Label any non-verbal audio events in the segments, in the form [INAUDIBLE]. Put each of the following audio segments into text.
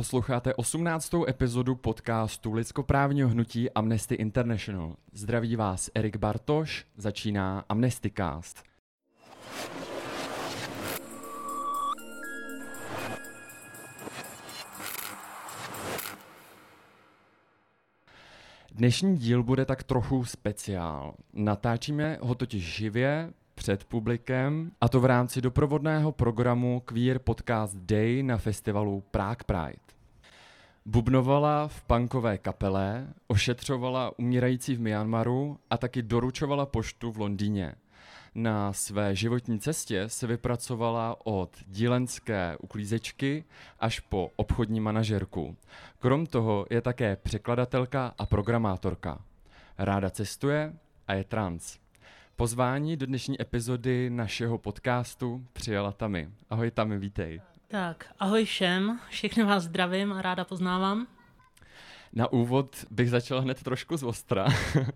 Posloucháte 18. epizodu podcastu lidskoprávního hnutí Amnesty International. Zdraví vás Erik Bartoš, začíná Amnestycast. Dnešní díl bude tak trochu speciál. Natáčíme ho totiž živě před publikem, a to v rámci doprovodného programu Queer Podcast Day na festivalu Prague Pride. Bubnovala v punkové kapele, ošetřovala umírající v Myanmaru a taky doručovala poštu v Londýně. Na své životní cestě se vypracovala od dílenské uklízečky až po obchodní manažerku. Krom toho je také překladatelka a programátorka. Ráda cestuje a je trans. Pozvání do dnešní epizody našeho podcastu přijala Tami. Ahoj Tami, vítej. Tak, ahoj všem, všechny vás zdravím a ráda poznávám. Na úvod bych začal hned trošku z ostra.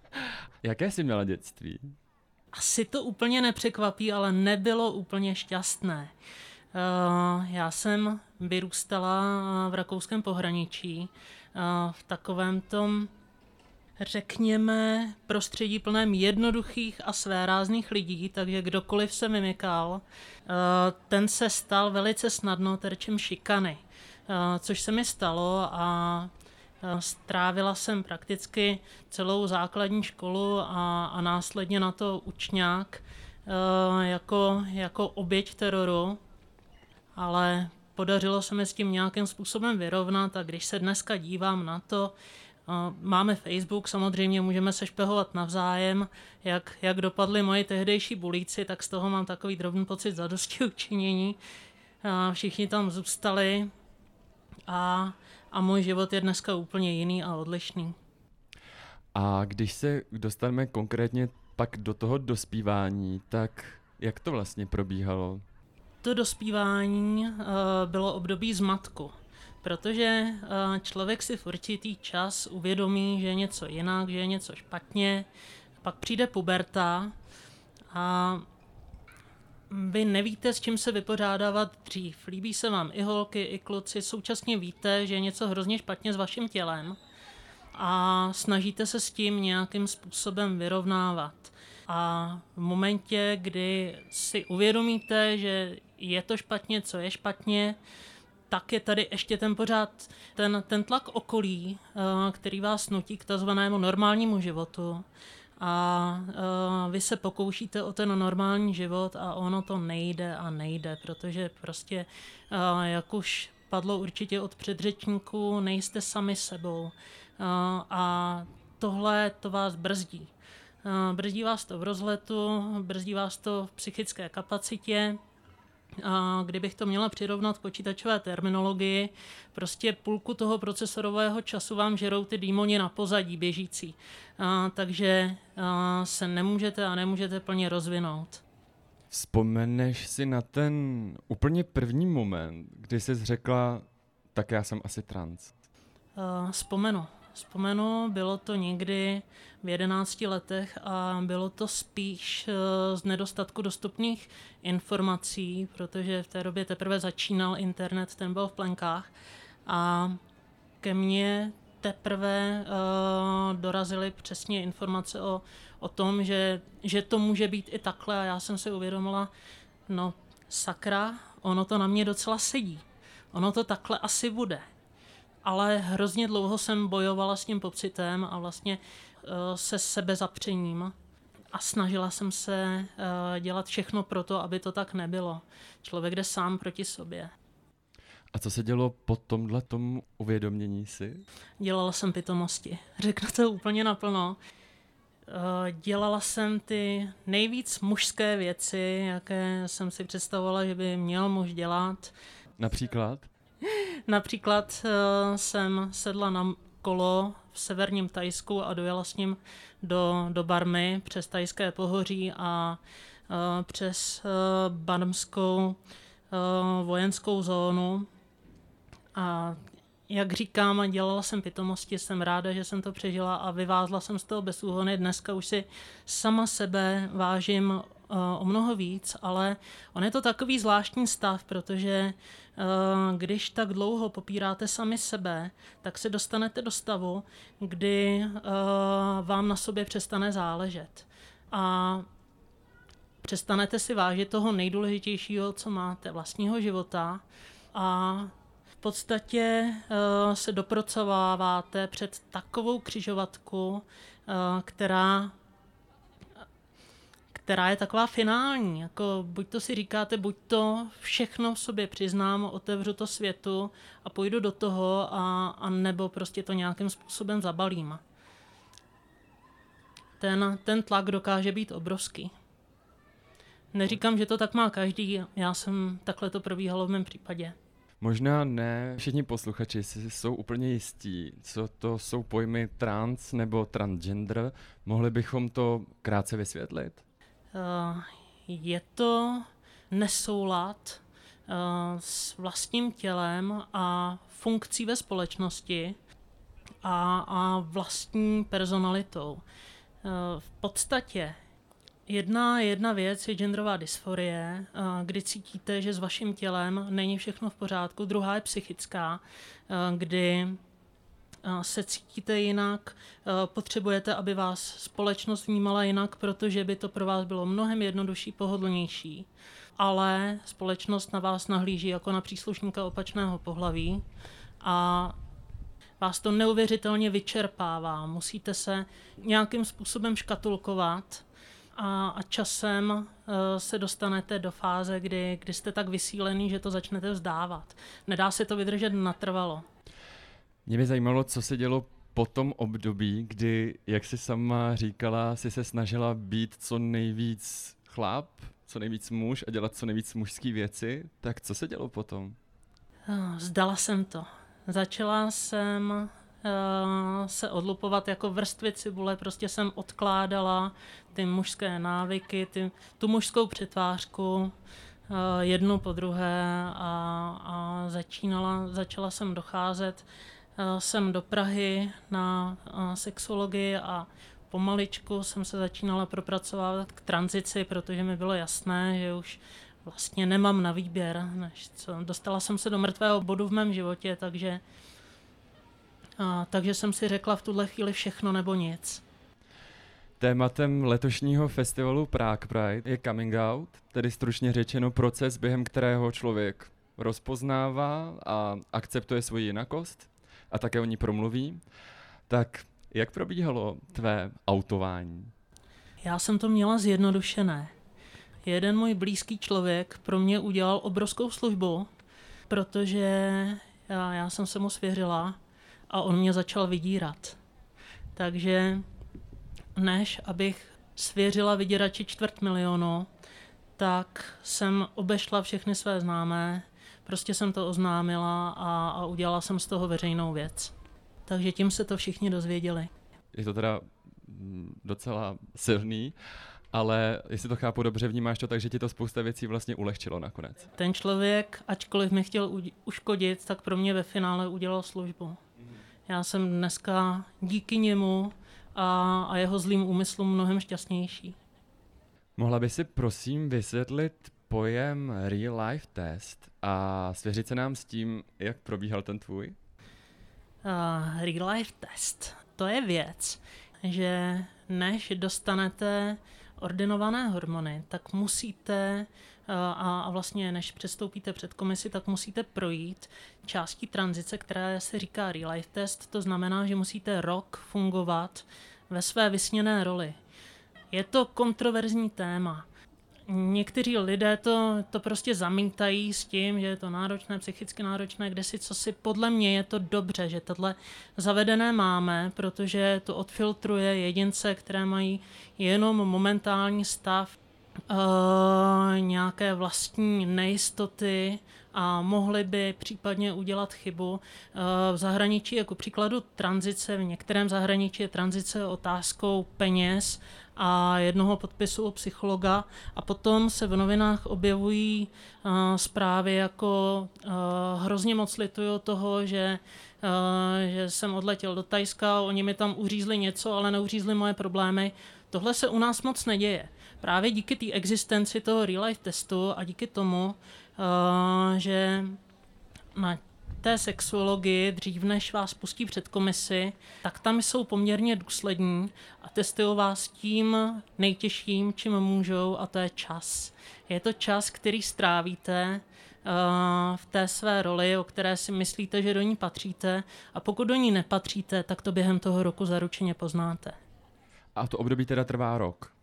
[LAUGHS] Jaké jsi měla dětství? Asi to úplně nepřekvapí, ale nebylo úplně šťastné. Uh, já jsem vyrůstala v rakouském pohraničí, uh, v takovém tom řekněme, prostředí plném jednoduchých a svérázných lidí, takže kdokoliv se vymykal, eh, ten se stal velice snadno terčem šikany, eh, což se mi stalo a eh, strávila jsem prakticky celou základní školu a, a následně na to učňák jako, jako oběť teroru, ale podařilo se mi s tím nějakým způsobem vyrovnat a když se dneska dívám na to, Máme Facebook, samozřejmě můžeme se špehovat navzájem, jak, jak dopadly moje tehdejší bulíci, tak z toho mám takový drobný pocit zadosti učinění. Všichni tam zůstali a, a můj život je dneska úplně jiný a odlišný. A když se dostaneme konkrétně pak do toho dospívání, tak jak to vlastně probíhalo? To dospívání uh, bylo období zmatku protože eh, člověk si v určitý čas uvědomí, že je něco jinak, že je něco špatně, pak přijde puberta a vy nevíte, s čím se vypořádávat dřív. Líbí se vám i holky, i kluci, současně víte, že je něco hrozně špatně s vaším tělem a snažíte se s tím nějakým způsobem vyrovnávat. A v momentě, kdy si uvědomíte, že je to špatně, co je špatně, tak je tady ještě ten pořád ten, ten tlak okolí, eh, který vás nutí k takzvanému normálnímu životu. A uh, vy se pokoušíte o ten normální život a ono to nejde a nejde, protože prostě, uh, jak už padlo určitě od předřečníků, nejste sami sebou. A tohle to vás brzdí. Brzdí vás to v rozletu, brzdí vás to v psychické kapacitě, a kdybych to měla přirovnat počítačové terminologii, prostě půlku toho procesorového času vám žerou ty démoni na pozadí běžící. A, takže a, se nemůžete a nemůžete plně rozvinout. Vzpomeneš si na ten úplně první moment, kdy jsi řekla, tak já jsem asi trans? Uh, vzpomenu vzpomenu, bylo to někdy v 11 letech a bylo to spíš eh, z nedostatku dostupných informací, protože v té době teprve začínal internet, ten byl v plenkách a ke mně teprve uh, dorazily přesně informace o, o tom, že, že to může být i takhle a já jsem si uvědomila, no sakra, ono to na mě docela sedí. Ono to takhle asi bude ale hrozně dlouho jsem bojovala s tím pocitem a vlastně uh, se sebe zapřením a snažila jsem se uh, dělat všechno pro to, aby to tak nebylo. Člověk jde sám proti sobě. A co se dělo po tomhle tomu uvědomění si? Dělala jsem pitomosti. [LAUGHS] Řeknu to úplně naplno. Uh, dělala jsem ty nejvíc mužské věci, jaké jsem si představovala, že by měl muž dělat. Například? [LAUGHS] Například uh, jsem sedla na kolo v severním Tajsku a dojela s ním do, do Barmy přes Tajské pohoří a uh, přes uh, barmskou uh, vojenskou zónu. A jak říkám, dělala jsem pitomosti, jsem ráda, že jsem to přežila a vyvázla jsem z toho bez úhony. Dneska už si sama sebe vážím o mnoho víc, ale on je to takový zvláštní stav, protože když tak dlouho popíráte sami sebe, tak se dostanete do stavu, kdy vám na sobě přestane záležet. A přestanete si vážit toho nejdůležitějšího, co máte, vlastního života a v podstatě se dopracováváte před takovou křižovatku, která která je taková finální. Jako buď to si říkáte, buď to všechno v sobě přiznám, otevřu to světu a půjdu do toho, a, a nebo prostě to nějakým způsobem zabalím. Ten, ten tlak dokáže být obrovský. Neříkám, že to tak má každý, já jsem, takhle to probíhalo v mém případě. Možná ne všichni posluchači si jsou úplně jistí, co to jsou pojmy trans nebo transgender. Mohli bychom to krátce vysvětlit? Uh, je to nesoulad uh, s vlastním tělem a funkcí ve společnosti a, a vlastní personalitou. Uh, v podstatě Jedna, jedna věc je genderová dysforie, kdy cítíte, že s vaším tělem není všechno v pořádku. Druhá je psychická, kdy se cítíte jinak, potřebujete, aby vás společnost vnímala jinak, protože by to pro vás bylo mnohem jednodušší, pohodlnější. Ale společnost na vás nahlíží jako na příslušníka opačného pohlaví a vás to neuvěřitelně vyčerpává. Musíte se nějakým způsobem škatulkovat, a, a časem uh, se dostanete do fáze, kdy, kdy jste tak vysílený, že to začnete vzdávat. Nedá se to vydržet natrvalo. Mě by zajímalo, co se dělo po tom období, kdy, jak jsi sama říkala, si se snažila být co nejvíc chlap, co nejvíc muž a dělat co nejvíc mužské věci, tak co se dělo potom? Zdala jsem to. Začala jsem Eh, se odlupovat jako vrstvy cibule, prostě jsem odkládala ty mužské návyky, ty, tu mužskou přetvářku eh, jednu po druhé a, a začínala, začala jsem docházet eh, jsem do Prahy na sexologii a pomaličku jsem se začínala propracovat k tranzici, protože mi bylo jasné, že už vlastně nemám na výběr. Než co. Dostala jsem se do mrtvého bodu v mém životě, takže a, takže jsem si řekla v tuhle chvíli všechno nebo nic. Tématem letošního festivalu Prague Pride je coming out, tedy stručně řečeno proces, během kterého člověk rozpoznává a akceptuje svoji jinakost a také o ní promluví. Tak jak probíhalo tvé autování? Já jsem to měla zjednodušené. Jeden můj blízký člověk pro mě udělal obrovskou službu, protože já, já jsem se mu svěřila a on mě začal vydírat. Takže než abych svěřila vyděrači čtvrt milionu, tak jsem obešla všechny své známé, prostě jsem to oznámila a, a udělala jsem z toho veřejnou věc. Takže tím se to všichni dozvěděli. Je to teda mm, docela silný, ale jestli to chápu dobře, vnímáš to tak, že ti to spousta věcí vlastně ulehčilo nakonec. Ten člověk, ačkoliv mi chtěl uškodit, tak pro mě ve finále udělal službu. Já jsem dneska díky němu a, a jeho zlým úmyslům mnohem šťastnější. Mohla by si prosím vysvětlit pojem real life test a svěřit se nám s tím, jak probíhal ten tvůj? Uh, real life test, to je věc, že než dostanete ordinované hormony, tak musíte a, vlastně než přestoupíte před komisi, tak musíte projít částí tranzice, která se říká real life test, to znamená, že musíte rok fungovat ve své vysněné roli. Je to kontroverzní téma. Někteří lidé to, to prostě zamítají s tím, že je to náročné, psychicky náročné, kde si co si. Podle mě je to dobře, že tohle zavedené máme, protože to odfiltruje jedince, které mají jenom momentální stav uh, nějaké vlastní nejistoty a mohli by případně udělat chybu. Uh, v zahraničí, jako příkladu tranzice, v některém zahraničí je tranzice otázkou peněz a jednoho podpisu u psychologa a potom se v novinách objevují uh, zprávy jako uh, hrozně moc lituju toho, že Uh, že jsem odletěl do Tajska, oni mi tam uřízli něco, ale neuřízli moje problémy Tohle se u nás moc neděje. Právě díky té existenci toho real life testu a díky tomu, že na té sexuologii, dřív než vás pustí před komisi, tak tam jsou poměrně důslední a testují vás tím nejtěžším, čím můžou, a to je čas. Je to čas, který strávíte uh, v té své roli, o které si myslíte, že do ní patříte a pokud do ní nepatříte, tak to během toho roku zaručeně poznáte. A to období teda trvá rok?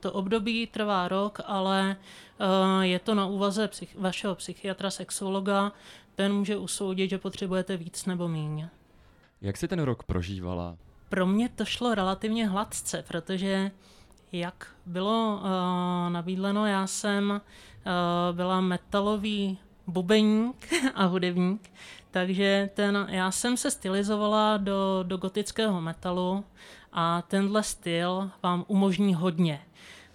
To období trvá rok, ale uh, je to na úvaze psych- vašeho psychiatra, sexologa. Ten může usoudit, že potřebujete víc nebo míň. Jak si ten rok prožívala? Pro mě to šlo relativně hladce, protože jak bylo uh, nabídleno, já jsem uh, byla metalový bubeník [LAUGHS] a hudebník, takže ten, já jsem se stylizovala do, do gotického metalu a tenhle styl vám umožní hodně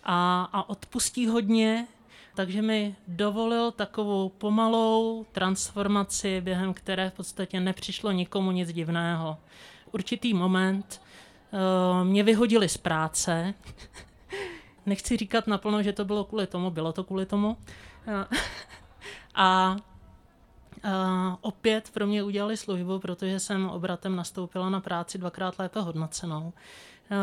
a, a odpustí hodně, takže mi dovolil takovou pomalou transformaci, během které v podstatě nepřišlo nikomu nic divného. Určitý moment uh, mě vyhodili z práce. [LAUGHS] Nechci říkat naplno, že to bylo kvůli tomu, bylo to kvůli tomu. [LAUGHS] a Uh, opět pro mě udělali službu, protože jsem obratem nastoupila na práci dvakrát lépe hodnocenou. Uh,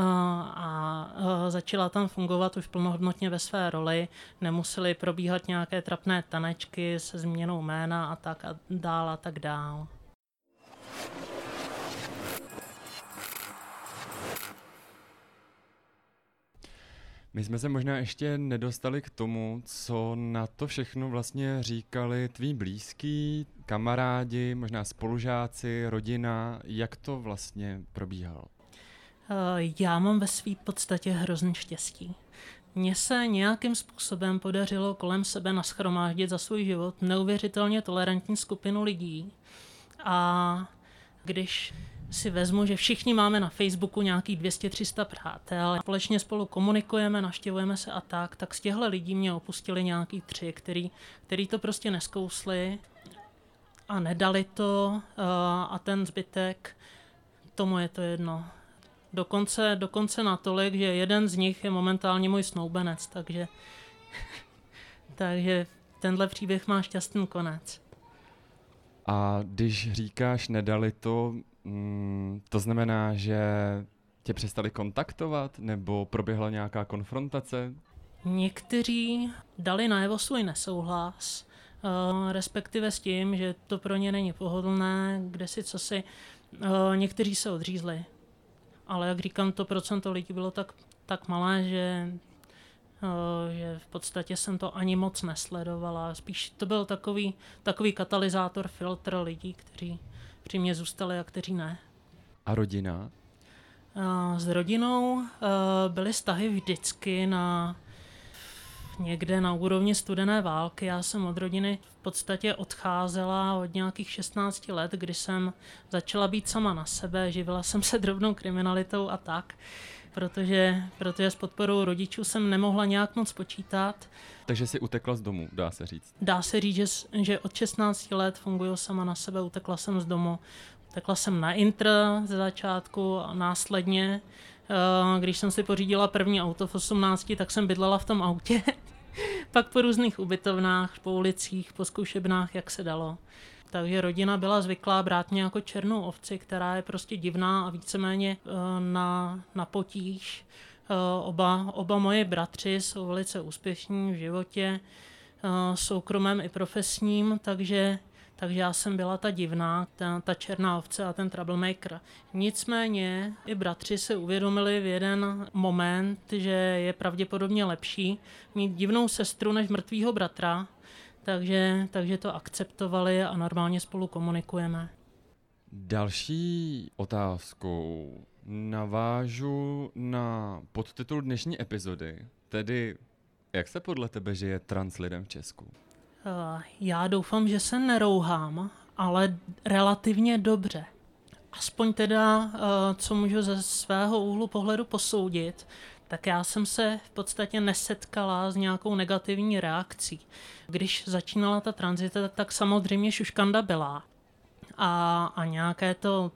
a uh, začala tam fungovat už plnohodnotně ve své roli. Nemuseli probíhat nějaké trapné tanečky se změnou jména a tak a dál a tak dál. My jsme se možná ještě nedostali k tomu, co na to všechno vlastně říkali tví blízký, kamarádi, možná spolužáci, rodina. Jak to vlastně probíhalo? Eh, já mám ve své podstatě hrozný štěstí. Mně se nějakým způsobem podařilo kolem sebe naschromáždit za svůj život neuvěřitelně tolerantní skupinu lidí. A když si vezmu, že všichni máme na Facebooku nějaký 200-300 přátel, společně spolu komunikujeme, naštěvujeme se a tak, tak z těchto lidí mě opustili nějaký tři, který, který to prostě neskousli a nedali to uh, a ten zbytek, tomu je to jedno. Dokonce, dokonce natolik, že jeden z nich je momentálně můj snoubenec, takže, [LAUGHS] takže tenhle příběh má šťastný konec. A když říkáš nedali to, mm, to znamená, že tě přestali kontaktovat nebo proběhla nějaká konfrontace? Někteří dali najevo svůj nesouhlas, uh, respektive s tím, že to pro ně není pohodlné, kde si co si. Uh, někteří se odřízli. Ale jak říkám, to procento lidí bylo tak, tak malé, že uh, že v podstatě jsem to ani moc nesledovala. Spíš to byl takový, takový katalyzátor, filtr lidí, kteří při mě zůstali a kteří ne. A rodina? S rodinou byly vztahy vždycky na někde na úrovni studené války. Já jsem od rodiny v podstatě odcházela od nějakých 16 let, kdy jsem začala být sama na sebe, živila jsem se drobnou kriminalitou a tak, protože, protože s podporou rodičů jsem nemohla nějak moc počítat. Takže si utekla z domu, dá se říct. Dá se říct, že, že od 16 let funguju sama na sebe, utekla jsem z domu. Utekla jsem na intr ze začátku a následně, eh, když jsem si pořídila první auto v 18, tak jsem bydlela v tom autě. [LAUGHS] Pak po různých ubytovnách, po ulicích, po zkušebnách, jak se dalo. Takže rodina byla zvyklá brát mě jako černou ovci, která je prostě divná a víceméně eh, na, na potíž. Eh, oba, oba moje bratři jsou velice úspěšní v životě, eh, soukromém i profesním, takže, takže já jsem byla ta divná, ta, ta černá ovce a ten troublemaker. Nicméně i bratři se uvědomili v jeden moment, že je pravděpodobně lepší mít divnou sestru než mrtvýho bratra, takže, takže to akceptovali a normálně spolu komunikujeme. Další otázkou navážu na podtitul dnešní epizody, tedy jak se podle tebe žije trans lidem v Česku? Uh, já doufám, že se nerouhám, ale relativně dobře. Aspoň teda, uh, co můžu ze svého úhlu pohledu posoudit, tak já jsem se v podstatě nesetkala s nějakou negativní reakcí. Když začínala ta tranzita, tak, tak samozřejmě šuškanda byla. A, a nějaké to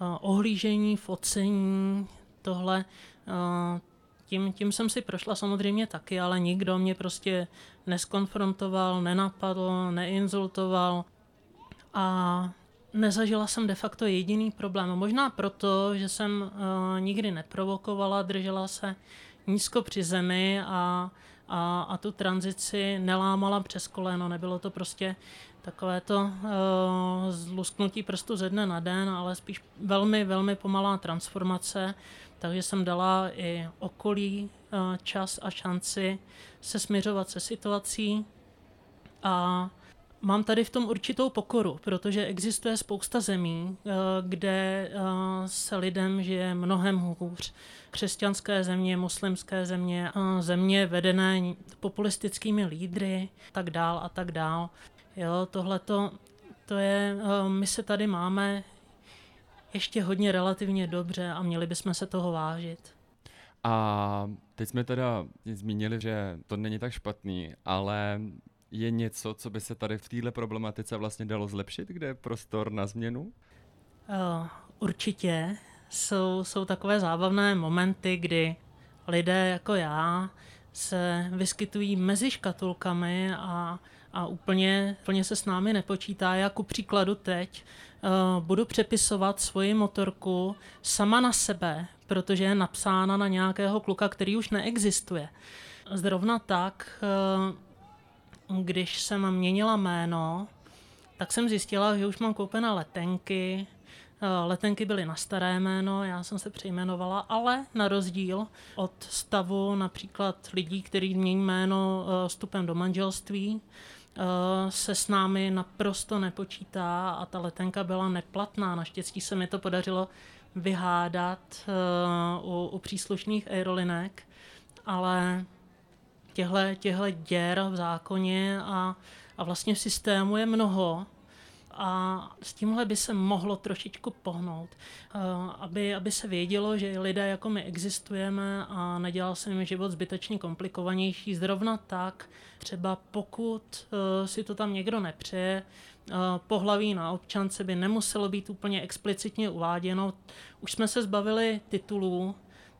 uh, ohlížení, focení, tohle, uh, tím, tím jsem si prošla samozřejmě taky, ale nikdo mě prostě neskonfrontoval, nenapadl, neinzultoval a nezažila jsem de facto jediný problém. Možná proto, že jsem uh, nikdy neprovokovala, držela se nízko při zemi a, a, a tu tranzici nelámala přes koleno. Nebylo to prostě takové to uh, zlusknutí prstu ze dne na den, ale spíš velmi, velmi pomalá transformace, takže jsem dala i okolí uh, čas a šanci se směřovat se situací a mám tady v tom určitou pokoru, protože existuje spousta zemí, uh, kde uh, se lidem žije mnohem hůř. Křesťanské země, muslimské země, země vedené populistickými lídry, tak dál a tak dál. Jo, tohleto, to je, eh, my se tady máme ještě hodně relativně dobře a měli bychom se toho vážit. A teď jsme teda zmínili, že to není tak špatný, ale je něco, co by se tady v této problematice vlastně dalo zlepšit, kde je prostor na změnu? Uh, určitě. Jsou, jsou takové zábavné momenty, kdy lidé jako já se vyskytují mezi škatulkami a a úplně, úplně se s námi nepočítá. Já ku příkladu teď uh, budu přepisovat svoji motorku sama na sebe, protože je napsána na nějakého kluka, který už neexistuje. Zrovna tak, uh, když jsem měnila jméno, tak jsem zjistila, že už mám koupené letenky, eh, Letenky byly na staré jméno, já jsem se přejmenovala, ale na rozdíl od stavu například lidí, kteří mění jméno vstupem do manželství, Eh, se s námi naprosto nepočítá a ta letenka byla neplatná. Naštěstí se mi to podařilo vyhádat u, u příslušných aerolinek, ale těhle, těhle děr v zákoně a, a vlastně v systému je mnoho a s tímhle by se mohlo trošičku pohnout, eh, aby, aby se vědělo, že lidé jako my existujeme a nedělal se jim život zbytečně komplikovanější. Zrovna tak, třeba pokud eh, si to tam někdo nepřeje, eh, pohlaví na občance by nemuselo být úplně explicitně uváděno. Už jsme se zbavili titulů,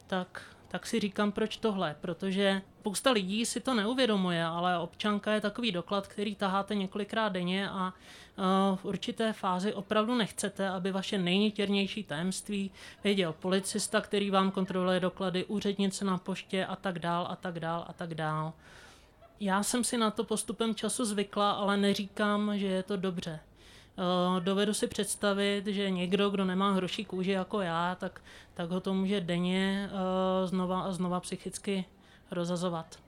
tak tak si říkám, proč tohle, protože spousta lidí si to neuvědomuje, ale občanka je takový doklad, který taháte několikrát denně a v určité fázi opravdu nechcete, aby vaše nejnitěrnější tajemství věděl policista, který vám kontroluje doklady, úřednice na poště a tak dál a tak dál a tak dál. Já jsem si na to postupem času zvykla, ale neříkám, že je to dobře. Uh, dovedu si představit, že někdo, kdo nemá hroší kůži jako já, tak, tak ho to může denně uh, znova a znova psychicky rozazovat.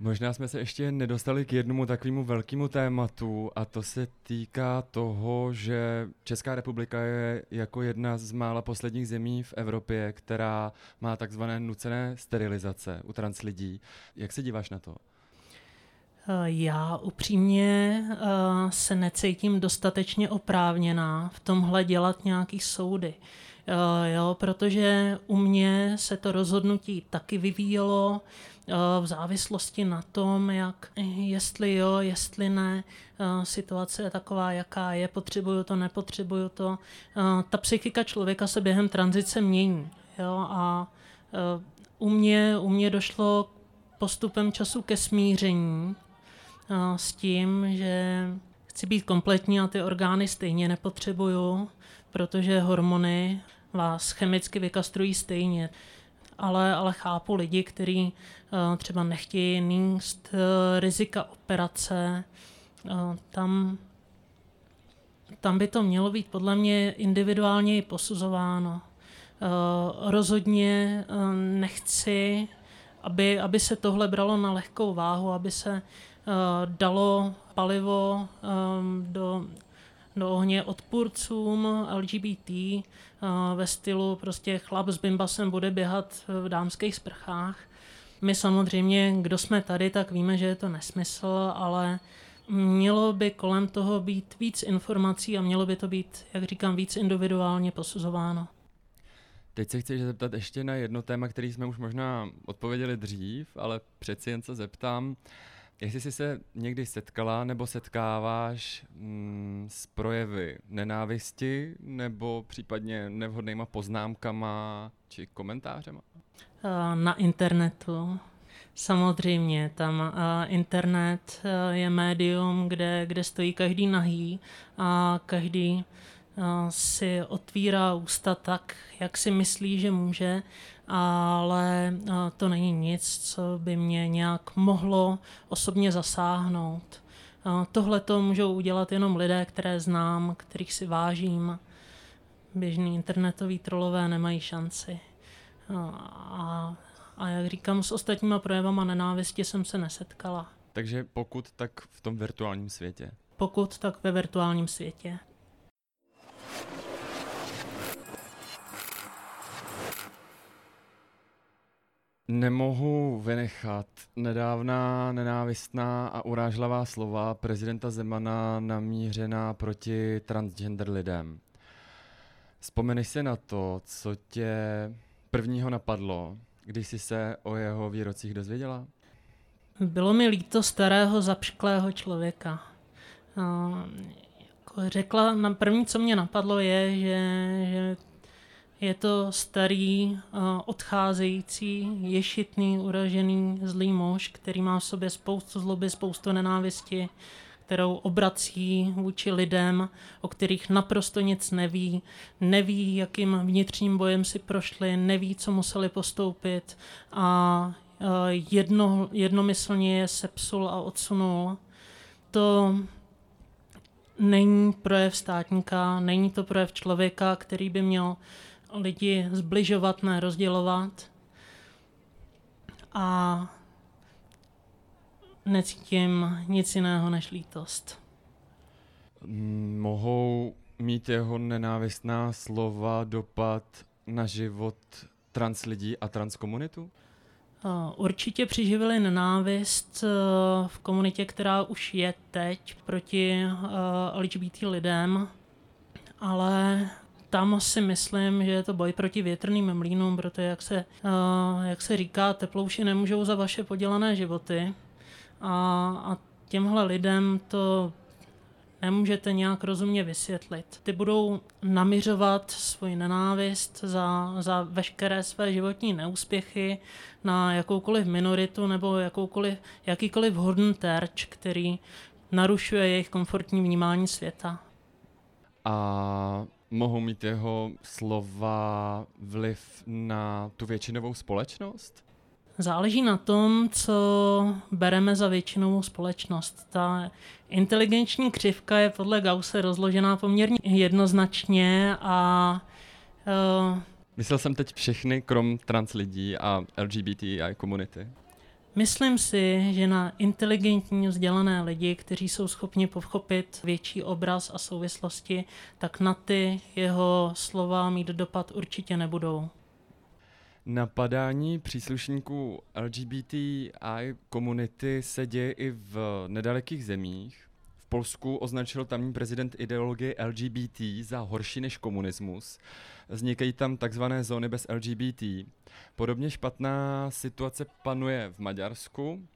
Možná jsme se ještě nedostali k jednomu takovému velkému tématu a to se týká toho, že Česká republika je jako jedna z mála posledních zemí v Evropě, která má takzvané nucené sterilizace u trans lidí. Jak se díváš na to? Já upřímně uh, se necítím dostatečně oprávněná v tomhle dělat nějaký soudy. Uh, jo, protože u mě se to rozhodnutí taky vyvíjelo v závislosti na tom, jak jestli jo, jestli ne, situace je taková, jaká je, potřebuju to, nepotřebuju to. Ta psychika člověka se během tranzice mění. Jo, a u mě, u mě došlo postupem času ke smíření s tím, že chci být kompletní a ty orgány stejně nepotřebuju, protože hormony vás chemicky vykastrují stejně. Ale, ale chápu lidi, kteří uh, třeba nechtějí níst uh, rizika operace. Uh, tam, tam by to mělo být podle mě individuálně posuzováno. Uh, rozhodně uh, nechci, aby, aby se tohle bralo na lehkou váhu, aby se Eh, dalo palivo ehm, do, do ohně odpůrcům LGBT eh, ve stylu prostě chlap s bimbasem bude běhat v dámských sprchách. My samozřejmě, kdo jsme tady, tak víme, že je to nesmysl, ale mělo by kolem toho být víc informací a mělo by to být, jak říkám, víc individuálně posuzováno. Teď se chci zeptat ještě na jedno téma, který jsme už možná odpověděli dřív, ale přeci jen se zeptám. Uh, Jestli jsi se někdy setkala nebo setkáváš mm, s projevy nenávisti nebo případně nevhodnýma poznámkama či komentářema? Na internetu. Samozřejmě, tam uh, internet uh, je médium, kde, kde stojí každý nahý a každý si otvírá ústa tak, jak si myslí, že může, ale uh, to není nic, co by mě nějak mohlo osobně zasáhnout. Uh, Tohle to můžou udělat jenom lidé, které znám, kterých si vážím. Běžní internetoví trolové nemají šanci. Uh, a a jak říkám, s ostatníma projevama nenávisti jsem se nesetkala. Takže pokud, tak v tom virtuálním světě. Pokud, tak ve virtuálním světě. Nemohu vynechat nedávná nenávistná a urážlavá slova prezidenta Zemana namířená proti transgender lidem. Vzpomeneš si na to, co tě prvního napadlo, když jsi se o jeho výrocích dozvěděla? Bylo mi líto starého zapšklého člověka. Jako řekla, na první, co mě napadlo, je, že, že je to starý, odcházející, ješitný, uražený, zlý muž, který má v sobě spoustu zloby, spoustu nenávisti, kterou obrací vůči lidem, o kterých naprosto nic neví, neví, jakým vnitřním bojem si prošli, neví, co museli postoupit a jedno, jednomyslně je sepsul a odsunul. To není projev státníka, není to projev člověka, který by měl lidi zbližovat, ne rozdělovat. A necítím nic jiného než lítost. Mohou mít jeho nenávistná slova dopad na život trans lidí a trans komunitu? Určitě přiživili nenávist v komunitě, která už je teď proti LGBT lidem, ale tam si myslím, že je to boj proti větrným mlínům, protože jak se, jak se říká, teplouši nemůžou za vaše podělané životy a, a těmhle lidem to nemůžete nějak rozumně vysvětlit. Ty budou namiřovat svůj nenávist za, za veškeré své životní neúspěchy na jakoukoliv minoritu nebo jakoukoliv, jakýkoliv hodný terč, který narušuje jejich komfortní vnímání světa. A mohou mít jeho slova vliv na tu většinovou společnost? Záleží na tom, co bereme za většinovou společnost. Ta inteligenční křivka je podle Gause rozložená poměrně jednoznačně a uh, Myslel jsem teď všechny, krom trans lidí a LGBTI komunity. Myslím si, že na inteligentní vzdělané lidi, kteří jsou schopni pochopit větší obraz a souvislosti, tak na ty jeho slova mít dopad určitě nebudou. Napadání příslušníků LGBTI komunity se děje i v nedalekých zemích. V Polsku označil tamní prezident ideologii LGBT za horší než komunismus. Vznikají tam takzvané zóny bez LGBT. Podobně špatná situace panuje v Maďarsku,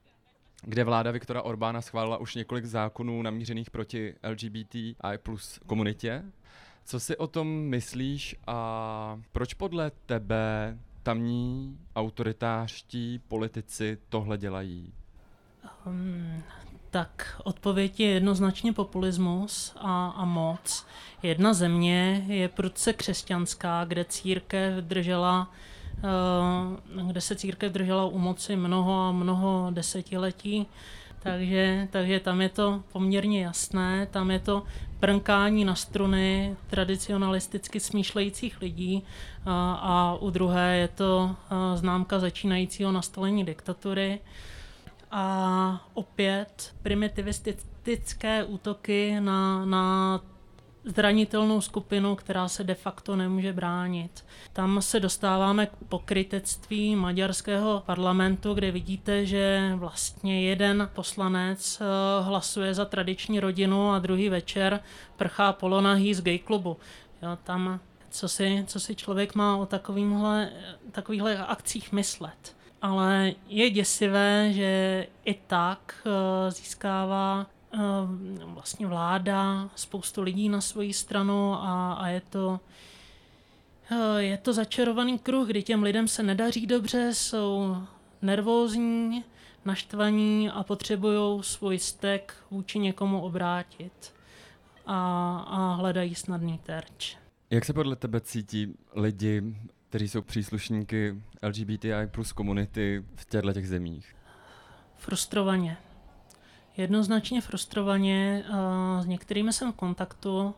kde vláda Viktora Orbána schválila už několik zákonů namířených proti LGBTI plus komunitě. Co si o tom myslíš a proč podle tebe tamní autoritářští politici tohle dělají? Um, tak odpověď je jednoznačně populismus a, a moc. Jedna země je prudce křesťanská, kde církev držela uh, kde se církev držela u moci mnoho a mnoho desetiletí takže, takže tam je to poměrně jasné, tam je to prnkání na struny tradicionalisticky smýšlejících lidí a, a u druhé je to známka začínajícího nastolení diktatury. A opět primitivistické útoky na, na zranitelnou skupinu, která se de facto nemůže bránit. Tam se dostáváme k pokrytectví maďarského parlamentu, kde vidíte, že vlastně jeden poslanec eh, hlasuje za tradiční rodinu a druhý večer prchá polonahý z gay klubu. Jo, tam co si, co si člověk má o takovýmhle, takovýchhle akcích myslet. Ale je děsivé, že i tak eh, získává Ehm, vlastně vláda spoustu lidí na svoji stranu a, a je to Eh, je to začarovaný kruh, kdy těm lidem se nedaří dobře, jsou nervózní, naštvaní a potřebují svůj stek vůči někomu obrátit a, a hledají snadný terč. Jak se podle tebe cítí lidi, kteří jsou příslušníky LGBTI plus komunity v těchto těch zemích? Frustrovaně. Jednoznačně frustrovaně. S některými jsem v kontaktu,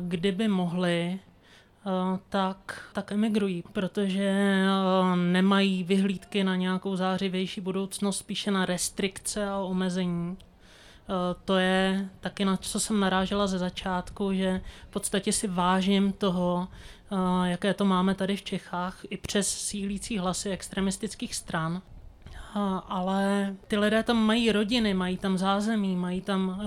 kdyby mohli, tak, tak emigrují, protože nemají vyhlídky na nějakou zářivější budoucnost, spíše na restrikce a omezení. To je taky na co jsem narážela ze začátku, že v podstatě si vážím toho, jaké to máme tady v Čechách, i přes sílící hlasy extremistických stran. Ale ty lidé tam mají rodiny, mají tam zázemí, mají tam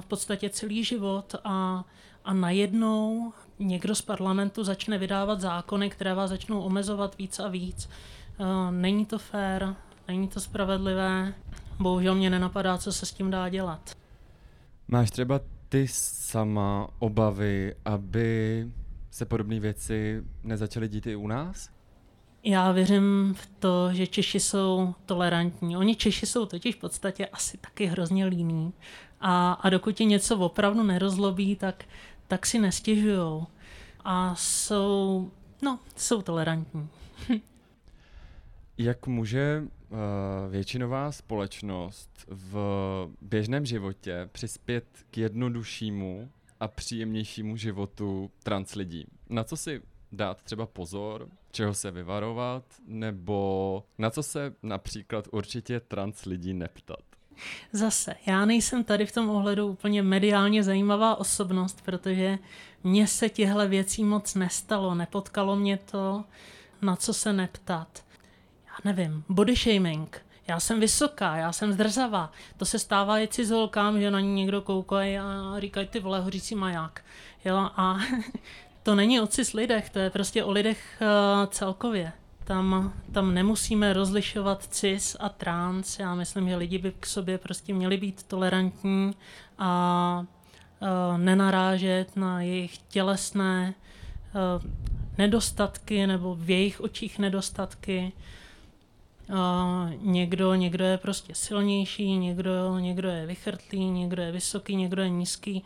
v podstatě celý život a, a najednou někdo z parlamentu začne vydávat zákony, které vás začnou omezovat víc a víc. Není to fér, není to spravedlivé. Bohužel mě nenapadá, co se s tím dá dělat. Máš třeba ty sama obavy, aby se podobné věci nezačaly dít i u nás? Já věřím v to, že Češi jsou tolerantní. Oni Češi jsou totiž v podstatě asi taky hrozně líní. A, a dokud ti něco opravdu nerozlobí, tak, tak si nestěžují. A jsou, no, jsou tolerantní. [LAUGHS] Jak může většinová společnost v běžném životě přispět k jednoduššímu a příjemnějšímu životu trans lidí? Na co si dát třeba pozor, čeho se vyvarovat, nebo na co se například určitě trans lidí neptat? Zase, já nejsem tady v tom ohledu úplně mediálně zajímavá osobnost, protože mně se těhle věcí moc nestalo, nepotkalo mě to, na co se neptat. Nevím, body shaming. Já jsem vysoká, já jsem zdrzavá. To se stává i cizolkám, že na ní někdo koukají a říkají ty vole hořící maják. Jo, a [LAUGHS] to není o cis lidech, to je prostě o lidech uh, celkově. Tam, tam nemusíme rozlišovat cis a trans. Já myslím, že lidi by k sobě prostě měli být tolerantní a uh, nenarážet na jejich tělesné uh, nedostatky nebo v jejich očích nedostatky. Někdo, někdo je prostě silnější, někdo, někdo je vychrtlý, někdo je vysoký, někdo je nízký.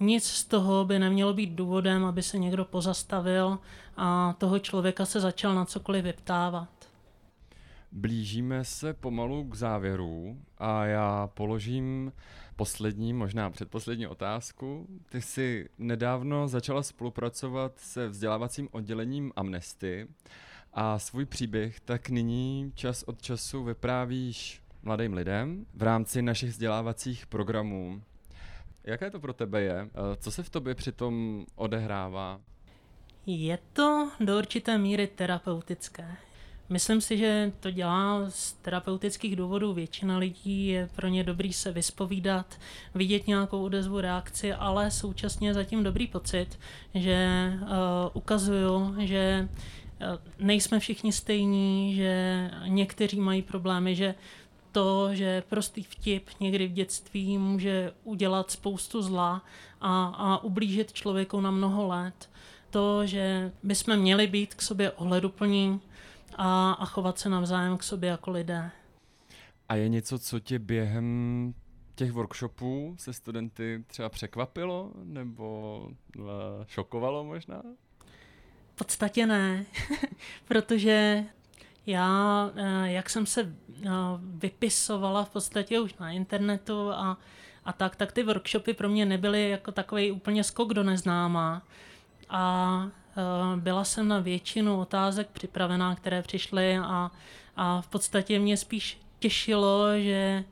Nic z toho by nemělo být důvodem, aby se někdo pozastavil a toho člověka se začal na cokoliv vyptávat. Blížíme se pomalu k závěru a já položím poslední, možná předposlední otázku. Ty jsi nedávno začala spolupracovat se vzdělávacím oddělením Amnesty a svůj příběh tak nyní čas od času vyprávíš mladým lidem v rámci našich vzdělávacích programů. Jaké to pro tebe je? Co se v tobě přitom odehrává? Je to do určité míry terapeutické. Myslím si, že to dělá z terapeutických důvodů většina lidí, je pro ně dobrý se vyspovídat, vidět nějakou odezvu, reakci, ale současně zatím dobrý pocit, že uh, ukazuju, že nejsme všichni stejní, že někteří mají problémy, že to, že prostý vtip někdy v dětství může udělat spoustu zla a, a ublížit člověku na mnoho let. To, že bychom měli být k sobě ohleduplní, a, a chovat se navzájem k sobě jako lidé. A je něco, co tě během těch workshopů se studenty třeba překvapilo nebo uh, šokovalo možná? Podstatě ne, [LAUGHS] protože já, eh, jak jsem se eh, vypisovala v podstatě už na internetu a, a tak, tak ty workshopy pro mě nebyly jako takový úplně skok do neznáma. A Eh, byla jsem na většinu otázek připravená, které přišly a, a v podstatě mě spíš těšilo, že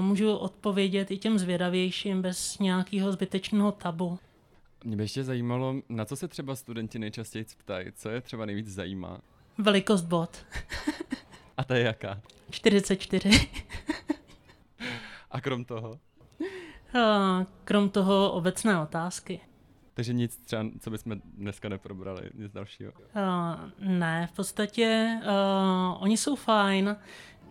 můžu odpovědět i těm zvědavějším bez nějakého zbytečného tabu. Mě by ještě zajímalo, na co se třeba studenti nejčastěji ptají, co je třeba nejvíc zajímá? Velikost bod. a to je jaká? 44. a krom toho? Uh, krom toho obecné otázky. Takže nic třeba, co bychom dneska neprobrali, nic dalšího? Uh, ne, v podstatě uh, oni jsou fajn.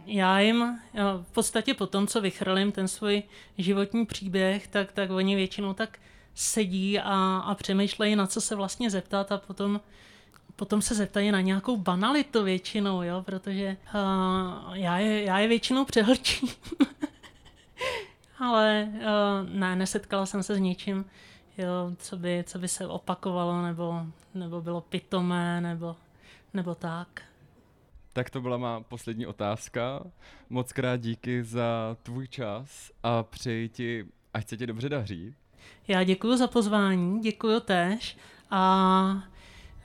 Já jim uh, v podstatě po tom, co vychrlím ten svůj životní příběh, tak, tak oni většinou tak sedí a, a přemýšlejí, na co se vlastně zeptat a potom potom se zeptají na nějakou banalitu většinou, jo, protože uh, já, je, já je většinou přehlčím. [LAUGHS] Ale uh, ne, nesetkala jsem se s ničím, jo, co, by, co by se opakovalo nebo, nebo bylo pitomé nebo, nebo tak. Tak to byla má poslední otázka. Moc krát díky za tvůj čas a přeji ti, ať se ti dobře daří. Já děkuji za pozvání, děkuji též a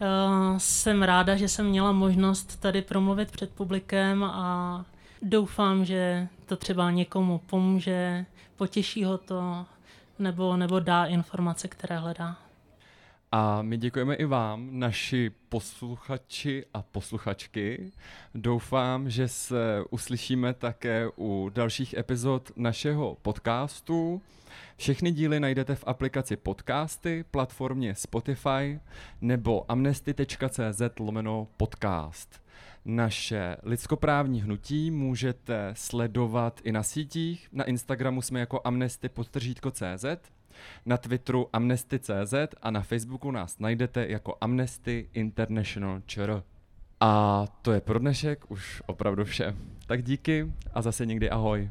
uh, jsem ráda, že jsem měla možnost tady promluvit před publikem a doufám, že to třeba někomu pomůže, potěší ho to nebo, nebo dá informace, které hledá. A my děkujeme i vám, naši posluchači a posluchačky. Doufám, že se uslyšíme také u dalších epizod našeho podcastu. Všechny díly najdete v aplikaci Podcasty, platformě Spotify nebo amnesty.cz lomeno podcast. Naše lidskoprávní hnutí můžete sledovat i na sítích. Na Instagramu jsme jako amnesty.cz na Twitteru amnesty.cz a na Facebooku nás najdete jako Amnesty International ČR. A to je pro dnešek už opravdu vše. Tak díky a zase někdy ahoj.